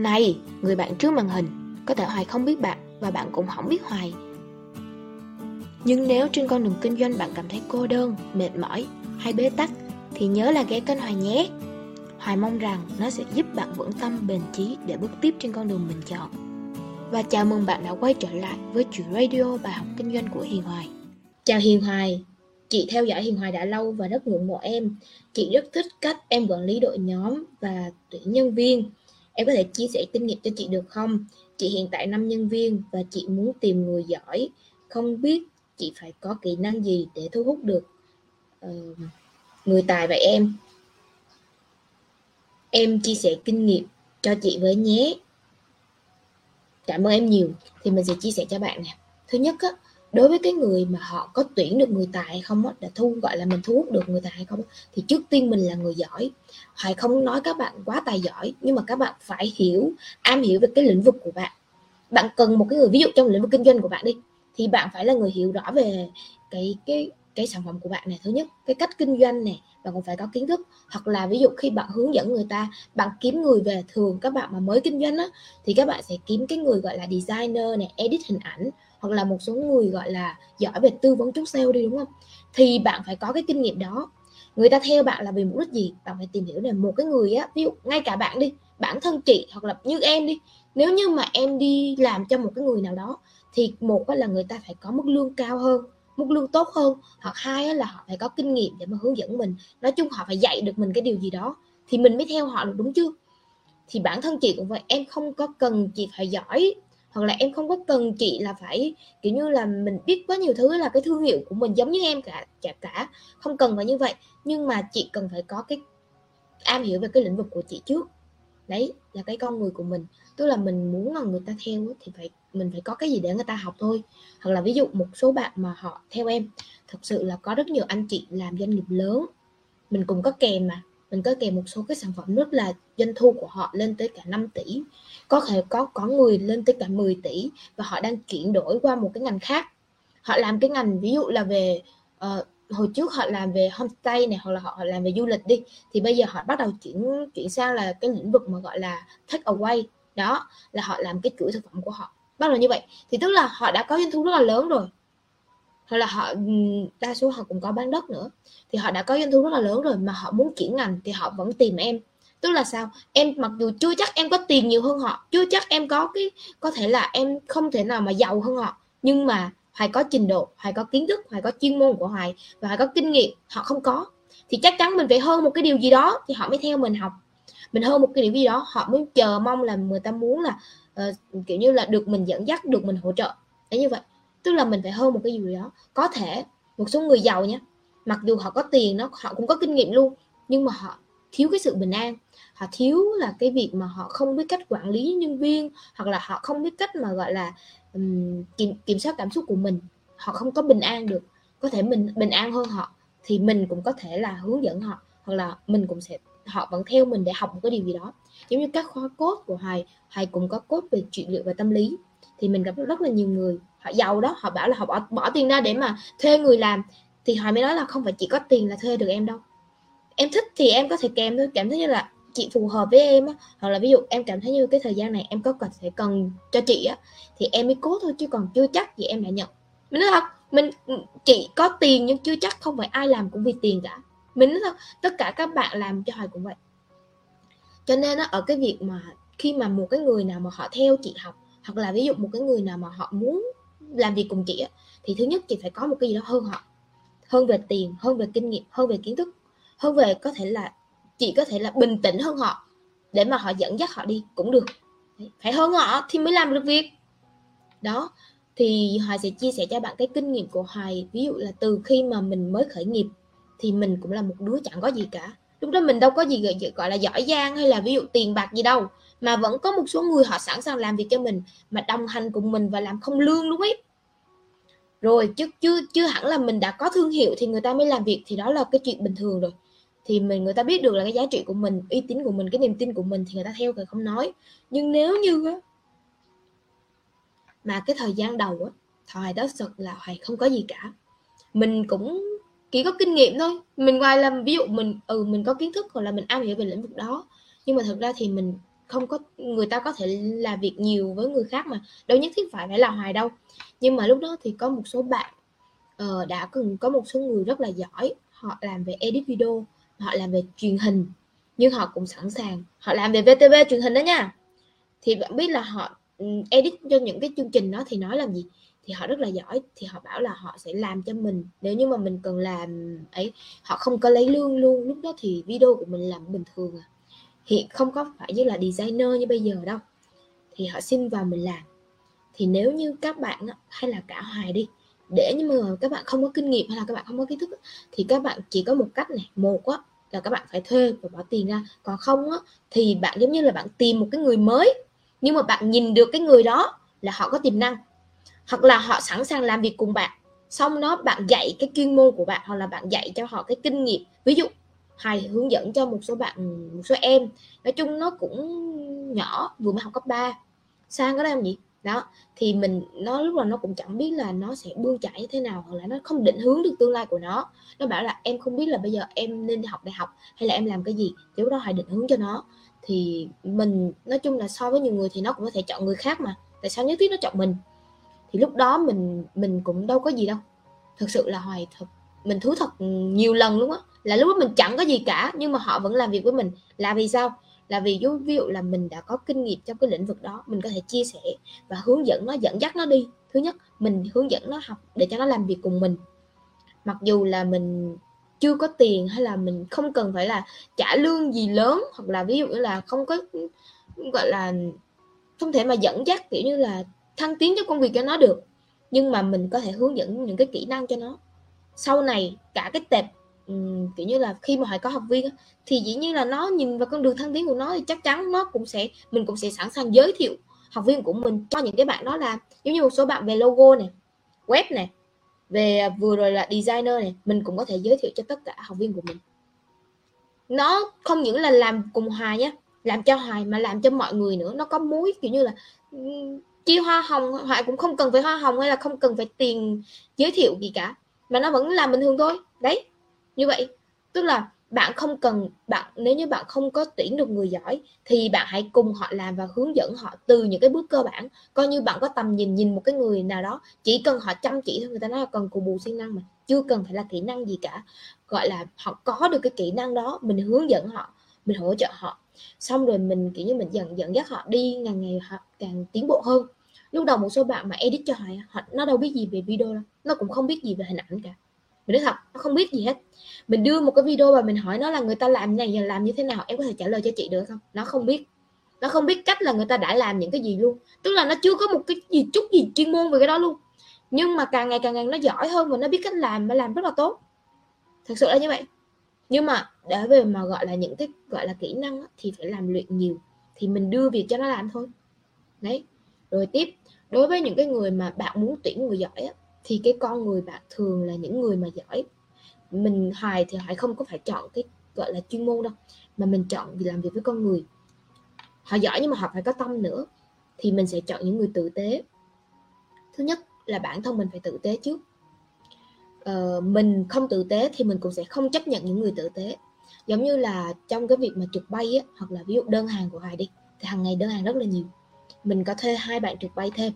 Này, người bạn trước màn hình, có thể Hoài không biết bạn và bạn cũng không biết Hoài. Nhưng nếu trên con đường kinh doanh bạn cảm thấy cô đơn, mệt mỏi hay bế tắc thì nhớ là ghé kênh Hoài nhé. Hoài mong rằng nó sẽ giúp bạn vững tâm bền chí để bước tiếp trên con đường mình chọn. Và chào mừng bạn đã quay trở lại với chuyện radio bài học kinh doanh của Hiền Hoài. Chào Hiền Hoài, chị theo dõi Hiền Hoài đã lâu và rất ngưỡng mộ em. Chị rất thích cách em quản lý đội nhóm và tuyển nhân viên. Em có thể chia sẻ kinh nghiệm cho chị được không? Chị hiện tại 5 nhân viên và chị muốn tìm người giỏi. Không biết chị phải có kỹ năng gì để thu hút được uh, người tài vậy em? Em chia sẻ kinh nghiệm cho chị với nhé. Cảm ơn em nhiều. Thì mình sẽ chia sẻ cho bạn nè. Thứ nhất á, đối với cái người mà họ có tuyển được người tài hay không á, để thu gọi là mình thu hút được người tài hay không thì trước tiên mình là người giỏi. Hoài không nói các bạn quá tài giỏi nhưng mà các bạn phải hiểu am hiểu về cái lĩnh vực của bạn. Bạn cần một cái người ví dụ trong lĩnh vực kinh doanh của bạn đi thì bạn phải là người hiểu rõ về cái cái cái sản phẩm của bạn này thứ nhất cái cách kinh doanh này bạn cũng phải có kiến thức. Hoặc là ví dụ khi bạn hướng dẫn người ta bạn kiếm người về thường các bạn mà mới kinh doanh á thì các bạn sẽ kiếm cái người gọi là designer này edit hình ảnh hoặc là một số người, gọi là, giỏi về tư vấn chốt sale đi, đúng không? Thì bạn phải có cái kinh nghiệm đó. Người ta theo bạn là vì mục đích gì? Bạn phải tìm hiểu là một cái người á, ví dụ ngay cả bạn đi, bản thân chị hoặc là như em đi, nếu như mà em đi làm cho một cái người nào đó thì một là người ta phải có mức lương cao hơn, mức lương tốt hơn, hoặc hai là họ phải có kinh nghiệm để mà hướng dẫn mình. Nói chung họ phải dạy được mình cái điều gì đó thì mình mới theo họ được, đúng chưa? Thì bản thân chị cũng vậy, em không có cần chị phải giỏi hoặc là em không có cần chị là phải, kiểu như là, mình biết quá nhiều thứ là cái thương hiệu của mình giống như em cả chả cả, không cần phải như vậy. Nhưng mà chị cần phải có cái am hiểu về cái lĩnh vực của chị trước. Đấy, là cái con người của mình. Tức là mình muốn là người ta theo thì phải, mình phải có cái gì để người ta học thôi. Hoặc là ví dụ một số bạn mà họ theo em, thật sự là có rất nhiều anh chị làm doanh nghiệp lớn. Mình cũng có kèm mà mình có kèm một số cái sản phẩm rất là doanh thu của họ lên tới cả 5 tỷ. Có thể có có người lên tới cả 10 tỷ và họ đang chuyển đổi qua một cái ngành khác. Họ làm cái ngành ví dụ là về uh, hồi trước họ làm về homestay này hoặc là họ làm về du lịch đi thì bây giờ họ bắt đầu chuyển chuyển sang là cái lĩnh vực mà gọi là take away. Đó là họ làm cái chuỗi thực phẩm của họ. Bắt đầu như vậy. Thì tức là họ đã có doanh thu rất là lớn rồi hoặc là họ đa số họ cũng có bán đất nữa. Thì họ đã có doanh thu rất là lớn rồi mà họ muốn chuyển ngành thì họ vẫn tìm em. Tức là sao? Em mặc dù chưa chắc em có tiền nhiều hơn họ chưa chắc em có cái có thể là em không thể nào mà giàu hơn họ. Nhưng mà hoài có trình độ hoài có kiến thức hoài có chuyên môn của hoài và hoài có kinh nghiệm họ không có. Thì chắc chắn mình phải hơn một cái điều gì đó thì họ mới theo mình học. Mình hơn một cái điều gì đó họ mới chờ mong là người ta muốn là uh, kiểu như là được mình dẫn dắt được mình hỗ trợ. Đấy như vậy tức là mình phải hơn một cái gì đó. Có thể một số người giàu nhé mặc dù họ có tiền nó họ cũng có kinh nghiệm luôn nhưng mà họ thiếu cái sự bình an. Họ thiếu là cái việc mà họ không biết cách quản lý nhân viên hoặc là họ không biết cách mà gọi là um, kiểm kiểm soát cảm xúc của mình. Họ không có bình an được. Có thể mình bình an hơn họ thì mình cũng có thể là hướng dẫn họ hoặc là mình cũng sẽ họ vẫn theo mình để học một cái điều gì đó. Giống như các khóa cốt của hoài hoài cũng có cốt về trị liệu và tâm lý thì mình gặp rất là nhiều người họ giàu đó họ bảo là họ bỏ, bỏ tiền ra để mà thuê người làm. Thì họ mới nói là không phải chỉ có tiền là thuê được em đâu. Em thích thì em có thể kèm thôi cảm thấy như là chị phù hợp với em á. Hoặc là ví dụ em cảm thấy như cái thời gian này em có cần thể cần cho chị á thì em mới cố thôi chứ còn chưa chắc gì em đã nhận. Mình nói thật mình chị có tiền nhưng chưa chắc không phải ai làm cũng vì tiền cả. Mình nói thật tất cả các bạn làm cho hoài cũng vậy. Cho nên á ở cái việc mà khi mà một cái người nào mà họ theo chị học hoặc là ví dụ một cái người nào mà họ muốn làm việc cùng chị á, thì thứ nhất chị phải có một cái gì đó hơn họ, hơn về tiền, hơn về kinh nghiệm, hơn về kiến thức, hơn về có thể là, chị có thể là bình tĩnh hơn họ để mà họ dẫn dắt họ đi cũng được. Phải hơn họ thì mới làm được việc. Đó, thì hoài sẽ chia sẻ cho bạn cái kinh nghiệm của hoài, ví dụ là từ khi mà mình mới khởi nghiệp thì mình cũng là một đứa chẳng có gì cả. Lúc đó mình đâu có gì gọi là giỏi giang hay là ví dụ tiền bạc gì đâu mà vẫn có một số người họ sẵn sàng làm việc cho mình, mà đồng hành cùng mình và làm không lương đúng ấy. Rồi, chứ chưa chưa hẳn là mình đã có thương hiệu thì người ta mới làm việc, thì đó là cái chuyện bình thường rồi. Thì mình, người ta biết được là cái giá trị của mình, uy tín của mình, cái niềm tin của mình thì người ta theo thì không nói. Nhưng nếu như á, mà cái thời gian đầu á, thời đó thật là hoài không có gì cả. Mình cũng chỉ có kinh nghiệm thôi. Mình ngoài là, ví dụ mình ừ mình có kiến thức hoặc là mình am hiểu về lĩnh vực đó. Nhưng mà thật ra thì mình không có người ta có thể làm việc nhiều với người khác mà đâu nhất thiết phải phải là hoài đâu. Nhưng mà lúc đó thì có một số bạn uh, đã từng có một số người rất là giỏi họ làm về edit video họ làm về truyền hình nhưng họ cũng sẵn sàng họ làm về VTV truyền hình đó nha. Thì bạn biết là họ ừ, edit cho những cái chương trình đó thì nói làm gì? Thì họ rất là giỏi thì họ bảo là họ sẽ làm cho mình. Nếu như mà mình cần làm ấy họ không có lấy lương luôn lúc đó thì video của mình làm bình thường à hiện không có phải như là designer như bây giờ đâu. Thì họ xin vào mình làm. Thì nếu như các bạn hay là cả hoài đi, để nhưng mà các bạn không có kinh nghiệm hay là các bạn không có kiến thức thì các bạn chỉ có một cách này. Một á, là các bạn phải thuê và bỏ tiền ra. Còn không á, thì bạn giống như là bạn tìm một cái người mới. Nhưng mà bạn nhìn được cái người đó là họ có tiềm năng. Hoặc là họ sẵn sàng làm việc cùng bạn. Xong đó bạn dạy cái chuyên môn của bạn, hoặc là bạn dạy cho họ cái kinh nghiệm. Ví dụ Hoài hướng dẫn cho một số bạn, một số em. Nói chung nó cũng nhỏ, vừa mới học cấp 3 sang cái đó làm gì? Đó, thì mình, nó lúc là nó cũng chẳng biết là nó sẽ bươn chải như thế nào, hoặc là nó không định hướng được tương lai của nó. Nó bảo là em không biết là bây giờ em nên đi học đại học hay là em làm cái gì, thì lúc đó hãy định hướng cho nó. Thì mình, nói chung là so với nhiều người thì nó cũng có thể chọn người khác mà. Tại sao nhất thiết nó chọn mình? Thì lúc đó mình mình cũng đâu có gì đâu. Thực sự là hoài thật, mình thú thật nhiều lần luôn á là lúc đó mình chẳng có gì cả, nhưng mà họ vẫn làm việc với mình. Là vì sao? Là vì ví dụ là mình đã có kinh nghiệm trong cái lĩnh vực đó, mình có thể chia sẻ và hướng dẫn nó, dẫn dắt nó đi. Thứ nhất, mình hướng dẫn nó học để cho nó làm việc cùng mình. Mặc dù là mình chưa có tiền hay là mình không cần phải là trả lương gì lớn, hoặc là ví dụ như là không có, gọi là, không thể mà dẫn dắt, kiểu như là, thăng tiến cho công việc cho nó được. Nhưng mà mình có thể hướng dẫn những cái kỹ năng cho nó. Sau này, cả cái tệp um, kiểu như là khi mà họ có học viên thì dĩ nhiên là nó nhìn vào con đường thăng tiến của nó thì chắc chắn nó cũng sẽ mình cũng sẽ sẵn sàng giới thiệu học viên của mình cho những cái bạn đó là giống như một số bạn về logo này web này về à, vừa rồi là designer này mình cũng có thể giới thiệu cho tất cả học viên của mình. Nó không những là làm cùng hoài nhé làm cho hoài mà làm cho mọi người nữa. Nó có mối kiểu như là chia hoa hồng hoài cũng không cần phải hoa hồng hay là không cần phải tiền giới thiệu gì cả mà nó vẫn làm bình thường thôi. Đấy như vậy, tức là bạn không cần, bạn, nếu như bạn không có tuyển được người giỏi, thì bạn hãy cùng họ làm và hướng dẫn họ từ những cái bước cơ bản. Coi như bạn có tầm nhìn nhìn một cái người nào đó, chỉ cần họ chăm chỉ thôi, người ta nói là cần cù bù siêng năng mà, chưa cần phải là kỹ năng gì cả. Gọi là họ có được cái kỹ năng đó, mình hướng dẫn họ, mình hỗ trợ họ. Xong rồi mình, kiểu như, mình dần dẫn dắt họ đi, ngày ngày họ càng tiến bộ hơn. Lúc đầu một số bạn mà edit cho họ họ, nó đâu biết gì về video đâu, nó cũng không biết gì về hình ảnh cả mình nói thật, nó không biết gì hết. Mình đưa một cái video và mình hỏi nó là người ta làm này và làm như thế nào, em có thể trả lời cho chị được không? Nó không biết. Nó không biết cách là người ta đã làm những cái gì luôn. Tức là nó chưa có một cái gì, chút gì chuyên môn về cái đó luôn. Nhưng mà càng ngày càng ngày nó giỏi hơn và nó biết cách làm và làm rất là tốt. Thật sự là như vậy. Nhưng mà để về mà gọi là những cái, gọi là kỹ năng thì phải làm luyện nhiều. Thì mình đưa việc cho nó làm thôi. Đấy. Rồi tiếp, đối với những cái người mà bạn muốn tuyển người giỏi thì cái con người bạn thường là những người mà giỏi. Mình hài thì hoài không có phải chọn cái gọi là chuyên môn đâu mà mình chọn vì làm việc với con người. Họ giỏi nhưng mà họ phải có tâm nữa thì mình sẽ chọn những người tử tế. Thứ nhất là bản thân mình phải tử tế trước. Ờ, mình không tử tế thì mình cũng sẽ không chấp nhận những người tử tế. Giống như là trong cái việc mà trực bay á, hoặc là ví dụ đơn hàng của hài đi thì hàng ngày đơn hàng rất là nhiều. Mình có thuê hai bạn trực bay thêm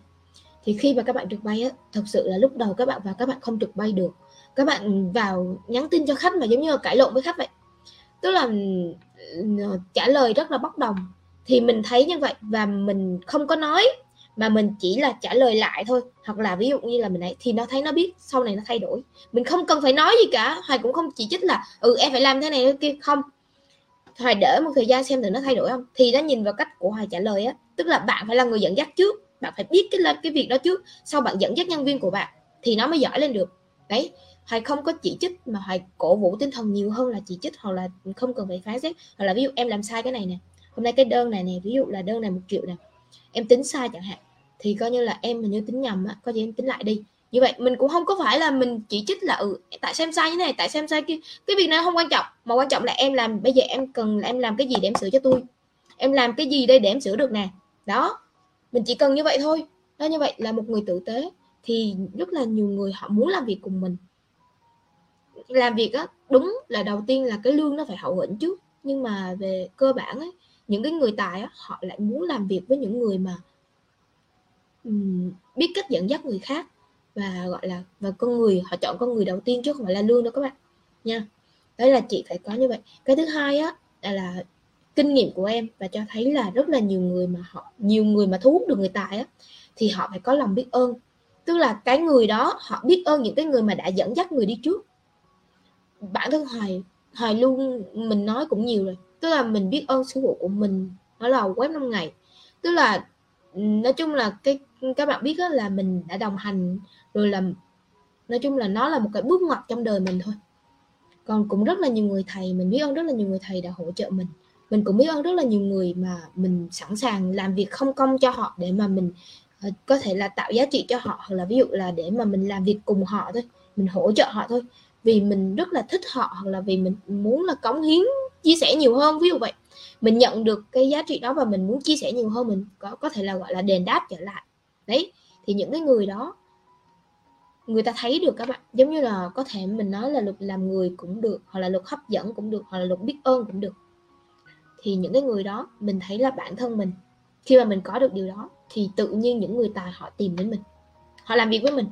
thì khi mà các bạn trực bay á, thật sự là lúc đầu các bạn vào các bạn không trực bay được. Các bạn vào nhắn tin cho khách mà giống như là cãi lộn với khách vậy. Tức là ừ, ờ, trả lời rất là bốc đồng. Thì mình thấy như vậy và mình không có nói, mà mình chỉ là trả lời lại thôi. Hoặc là ví dụ như là mình ấy, thì nó thấy nó biết, sau này nó thay đổi. Mình không cần phải nói gì cả, hoài cũng không chỉ trích là ừ em phải làm thế này thế kia. Không. Hoài để một thời gian xem thử nó thay đổi không. Thì nó nhìn vào cách của hoài trả lời á, tức là bạn phải là người dẫn dắt trước bạn phải biết cái cái việc đó trước, sau bạn dẫn dắt nhân viên của bạn thì nó mới giỏi lên được. Đấy, hoài không có chỉ trích mà hoài cổ vũ tinh thần nhiều hơn là chỉ trích hoặc là không cần phải phán xét. Hoặc là ví dụ em làm sai cái này nè, hôm nay cái đơn này nè, ví dụ là đơn này một triệu nè, em tính sai chẳng hạn, thì coi như là em mình như tính nhầm á, coi như em tính lại đi. Như vậy mình cũng không có phải là mình chỉ trích là ừ tại xem sai như thế này, tại xem sai kia. Cái việc này không quan trọng, mà quan trọng là em làm, bây giờ em cần là em làm cái gì để em sửa cho tôi? Em làm cái gì đây để em sửa được nè? Đó mình chỉ cần như vậy thôi. Đó như vậy là một người tử tế thì rất là nhiều người họ muốn làm việc cùng mình. Làm việc á đúng là đầu tiên là cái lương nó phải hậu hĩnh trước nhưng mà về cơ bản ấy những cái người tài á, họ lại muốn làm việc với những người mà um, biết cách dẫn dắt người khác và gọi là và con người họ chọn con người đầu tiên chứ không phải là lương đâu các bạn nha. Đấy là chị phải có như vậy. Cái thứ hai á là, là kinh nghiệm của em và cho thấy là rất là nhiều người mà họ, nhiều người mà thu hút được người tài á, thì họ phải có lòng biết ơn. Tức là cái người đó, họ biết ơn những cái người mà đã dẫn dắt người đi trước. Bản thân hoài hoài luôn mình nói cũng nhiều rồi. Tức là mình biết ơn sư phụ của mình, nó là web 5 ngày. Tức là, nói chung là cái, các bạn biết đó là mình đã đồng hành, rồi là, nói chung là nó là một cái bước ngoặt trong đời mình thôi. Còn cũng rất là nhiều người thầy, mình biết ơn rất là nhiều người thầy đã hỗ trợ mình mình cũng biết ơn rất là nhiều người mà mình sẵn sàng làm việc không công cho họ để mà mình uh, có thể là tạo giá trị cho họ hoặc là ví dụ là để mà mình làm việc cùng họ thôi mình hỗ trợ họ thôi. Vì mình rất là thích họ hoặc là vì mình muốn là cống hiến chia sẻ nhiều hơn ví dụ vậy. Mình nhận được cái giá trị đó và mình muốn chia sẻ nhiều hơn mình có có thể là gọi là đền đáp trở lại. Đấy thì những cái người đó người ta thấy được các bạn. Giống như là có thể mình nói là luật làm người cũng được hoặc là luật hấp dẫn cũng được hoặc là luật biết ơn cũng được thì những cái người đó mình thấy là bản thân mình khi mà mình có được điều đó thì tự nhiên những người tài họ tìm đến mình họ làm việc với mình.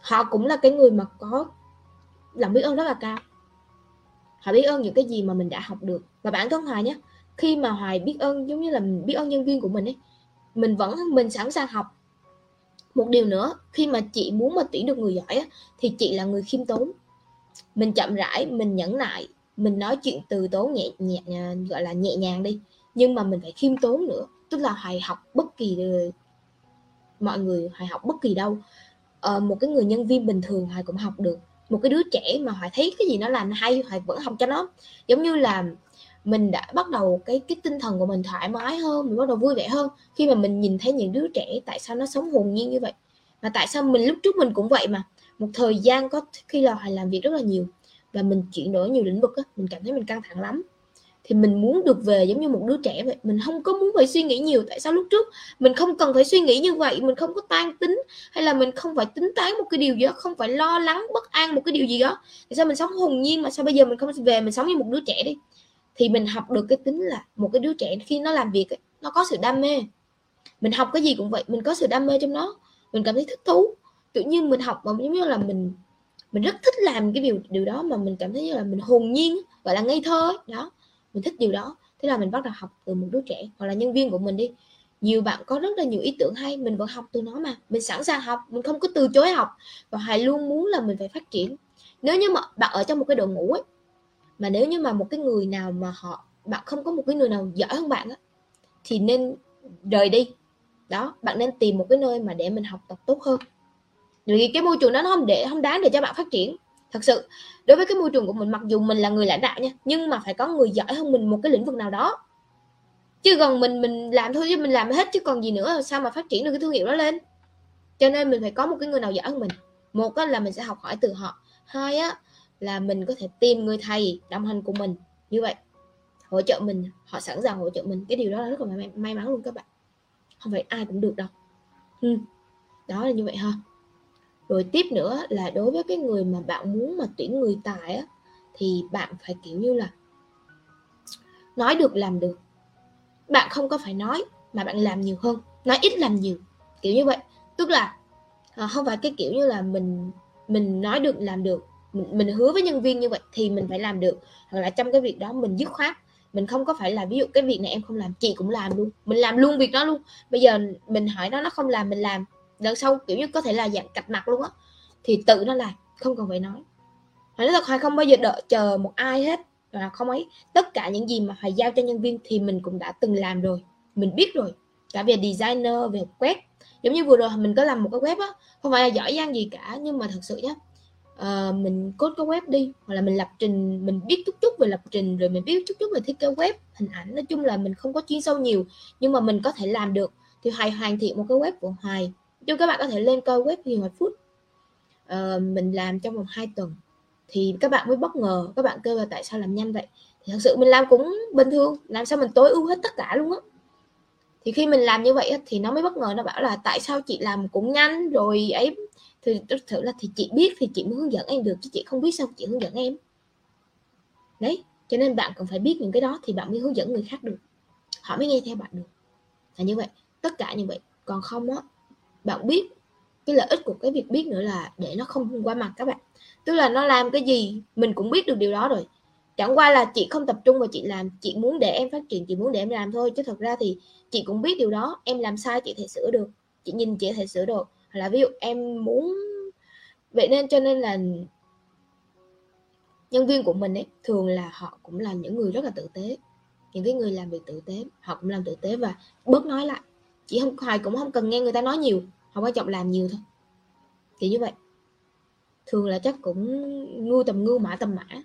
Họ cũng là cái người mà có lòng biết ơn rất là cao. Họ biết ơn những cái gì mà mình đã học được. Và bản thân hoài nhé khi mà hoài biết ơn giống như là mình biết ơn nhân viên của mình ấy mình vẫn mình sẵn sàng học. Một điều nữa khi mà chị muốn mà tuyển được người giỏi á, thì chị là người khiêm tốn. Mình chậm rãi mình nhẫn nại mình nói chuyện từ tốn nhẹ nhẹ à, gọi là nhẹ nhàng đi nhưng mà mình phải khiêm tốn nữa. Tức là hoài học bất kỳ mọi người hoài học bất kỳ đâu. Ờ, một cái người nhân viên bình thường hoài cũng học được. Một cái đứa trẻ mà hoài thấy cái gì nó làm hay hoài vẫn học cho nó. Giống như là mình đã bắt đầu cái cái tinh thần của mình thoải mái hơn mình bắt đầu vui vẻ hơn khi mà mình nhìn thấy những đứa trẻ tại sao nó sống hồn nhiên như vậy. Mà tại sao mình lúc trước mình cũng vậy mà. Một thời gian có khi là hoài làm việc rất là nhiều và mình chuyển đổi nhiều lĩnh vực á, mình cảm thấy mình căng thẳng lắm. Thì mình muốn được về giống như một đứa trẻ vậy. Mình không có muốn phải suy nghĩ nhiều tại sao lúc trước mình không cần phải suy nghĩ như vậy mình không có tan tính hay là mình không phải tính toán một cái điều gì đó không phải lo lắng bất an một cái điều gì đó. Tại sao mình sống hồn nhiên mà sao bây giờ mình không về mình sống như một đứa trẻ đi? Thì mình học được cái tính là một cái đứa trẻ khi nó làm việc ấy, nó có sự đam mê. Mình học cái gì cũng vậy mình có sự đam mê trong nó. Mình cảm thấy thích thú. Tự nhiên mình học mà giống như là mình mình rất thích làm cái điều điều đó mà mình cảm thấy như là mình hồn nhiên gọi là ngây thơ đó. Mình thích điều đó. Thế là mình bắt đầu học từ một đứa trẻ hoặc là nhân viên của mình đi. Nhiều bạn có rất là nhiều ý tưởng hay, mình vẫn học từ nó mà. Mình sẵn sàng học, mình không có từ chối học. Và hãy luôn muốn là mình phải phát triển. Nếu như mà bạn ở trong một cái đội ngũ ấy, mà nếu như mà một cái người nào mà họ, bạn không có một cái người nào giỏi hơn bạn á, thì nên rời đi. Đó, bạn nên tìm một cái nơi mà để mình học tập tốt hơn vì cái môi trường đó nó không để không đáng để cho bạn phát triển. Thật sự đối với cái môi trường của mình mặc dù mình là người lãnh đạo nha nhưng mà phải có người giỏi hơn mình một cái lĩnh vực nào đó. Chứ còn mình mình làm thôi chứ mình làm hết chứ còn gì nữa sao mà phát triển được cái thương hiệu đó lên? Cho nên mình phải có một cái người nào giỏi hơn mình. Một là mình sẽ học hỏi từ họ. Hai á là mình có thể tìm người thầy đồng hành của mình. Như vậy hỗ trợ mình họ sẵn sàng hỗ trợ mình. Cái điều đó là rất là may, may mắn luôn các bạn. Không phải ai cũng được đâu. Ừ. đó là như vậy ha rồi tiếp nữa là đối với cái người mà bạn muốn mà tuyển người tài á thì bạn phải kiểu như là nói được làm được. Bạn không có phải nói mà bạn làm nhiều hơn nói ít làm nhiều kiểu như vậy. Tức là à, không phải cái kiểu như là mình mình nói được làm được mình, mình hứa với nhân viên như vậy thì mình phải làm được. Hoặc là trong cái việc đó mình dứt khoát mình không có phải là ví dụ cái việc này em không làm chị cũng làm luôn mình làm luôn việc đó luôn. Bây giờ mình hỏi nó nó không làm mình làm lần sau kiểu như có thể là dạng cạch mặt luôn á. Thì tự nó làm không cần phải nói. Hoài nói thật Hoài không bao giờ đợi chờ một ai hết. Và không ấy. Tất cả những gì mà Hoài giao cho nhân viên thì mình cũng đã từng làm rồi. Mình biết rồi. Cả về designer về web. Giống như vừa rồi mình có làm một cái web á. Không phải là giỏi giang gì cả nhưng mà thật sự nhá. Uh, mình code cái web đi. Hoặc là mình lập trình mình biết chút chút về lập trình rồi mình biết chút chút về thiết kế web hình ảnh. Nói chung là mình không có chuyên sâu nhiều nhưng mà mình có thể làm được. Thì hoài hoàn thiện một cái web của hoài chứ các bạn có thể lên coi web thì hoài phút uh, mình làm trong vòng 2 tuần. Thì các bạn mới bất ngờ các bạn kêu là tại sao làm nhanh vậy? Thì thật sự mình làm cũng bình thường làm sao mình tối ưu hết tất cả luôn á. Thì khi mình làm như vậy thì nó mới bất ngờ nó bảo là tại sao chị làm cũng nhanh rồi ấy? Thì thực sự là thì chị biết thì chị mới hướng dẫn em được chứ chị không biết sao chị hướng dẫn em. Đấy cho nên bạn cần phải biết những cái đó thì bạn mới hướng dẫn người khác được. Họ mới nghe theo bạn được. Là như vậy tất cả như vậy. Còn không á bạn biết cái lợi ích của cái việc biết nữa là để nó không qua mặt các bạn. Tức là nó làm cái gì, mình cũng biết được điều đó rồi. Chẳng qua là chị không tập trung vào chị làm, chị muốn để em phát triển, chị muốn để em làm thôi. Chứ thật ra thì chị cũng biết điều đó, em làm sai chị thể sửa được, chị nhìn chị thể sửa được. Là ví dụ em muốn, vậy nên cho nên là nhân viên của mình ấy, thường là họ cũng là những người rất là tử tế. Những cái người làm việc tử tế, họ cũng làm tử tế và bớt nói lại chị không hoài cũng không cần nghe người ta nói nhiều họ quan trọng làm nhiều thôi. Thì như vậy. Thường là chắc cũng ngưu tầm ngưu mã tầm mã.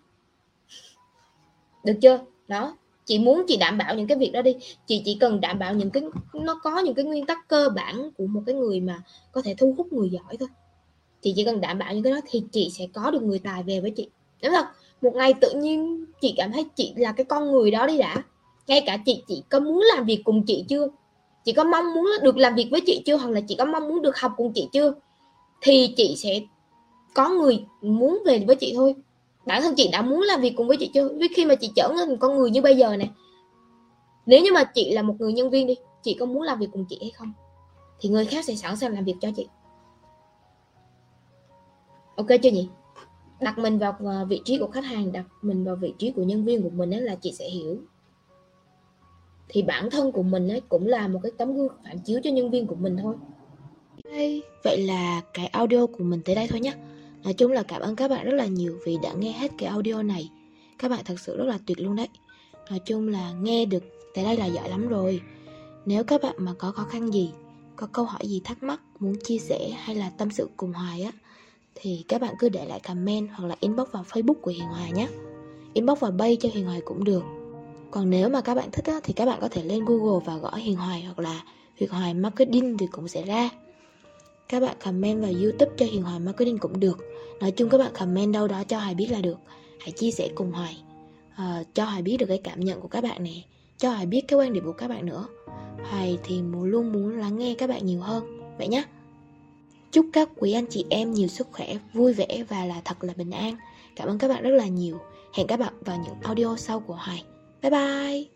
Được chưa? Đó. Chị muốn chị đảm bảo những cái việc đó đi. Chị chỉ cần đảm bảo những cái, nó có những cái nguyên tắc cơ bản của một cái người mà có thể thu hút người giỏi thôi. Chị chỉ cần đảm bảo những cái đó thì chị sẽ có được người tài về với chị. Đúng không? Một ngày tự nhiên chị cảm thấy chị là cái con người đó đi đã. Ngay cả chị chị có muốn làm việc cùng chị chưa? Chị có mong muốn được làm việc với chị chưa? Hoặc là chị có mong muốn được học cùng chị chưa? Thì chị sẽ có người muốn về với chị thôi. Bản thân chị đã muốn làm việc cùng với chị chưa? Với khi mà chị trở thành con người như bây giờ này nếu như mà chị là một người nhân viên đi, chị có muốn làm việc cùng chị hay không? Thì người khác sẽ sẵn sàng làm việc cho chị. Ok chưa nhỉ? Đặt mình vào vị trí của khách hàng, đặt mình vào vị trí của nhân viên của mình là chị sẽ hiểu thì bản thân của mình ấy cũng là một cái tấm gương phản chiếu cho nhân viên của mình thôi. Vậy là cái audio của mình tới đây thôi nhé nói chung là cảm ơn các bạn rất là nhiều vì đã nghe hết cái audio này. Các bạn thật sự rất là tuyệt luôn đấy. Nói chung là nghe được tới đây là giỏi lắm rồi. Nếu các bạn mà có khó khăn gì, có câu hỏi gì thắc mắc, muốn chia sẻ hay là tâm sự cùng hoài á, thì các bạn cứ để lại comment hoặc là inbox vào facebook của hiền hoài nhé inbox vào bay cho hiền hoài cũng được còn nếu mà các bạn thích á, thì các bạn có thể lên google và gõ hiền hoài hoặc là hiền hoài marketing thì cũng sẽ ra. Các bạn comment vào youtube cho hiền hoài marketing cũng được. Nói chung các bạn comment đâu đó cho hoài biết là được. Hãy chia sẻ cùng hoài. À, cho hoài biết được cái cảm nhận của các bạn này cho hoài biết cái quan điểm của các bạn nữa. Hoài thì luôn muốn lắng nghe các bạn nhiều hơn. Vậy nhé chúc các quý anh chị em nhiều sức khỏe vui vẻ và là thật là bình an. Cảm ơn các bạn rất là nhiều. Hẹn các bạn vào những audio sau của hoài. 拜拜。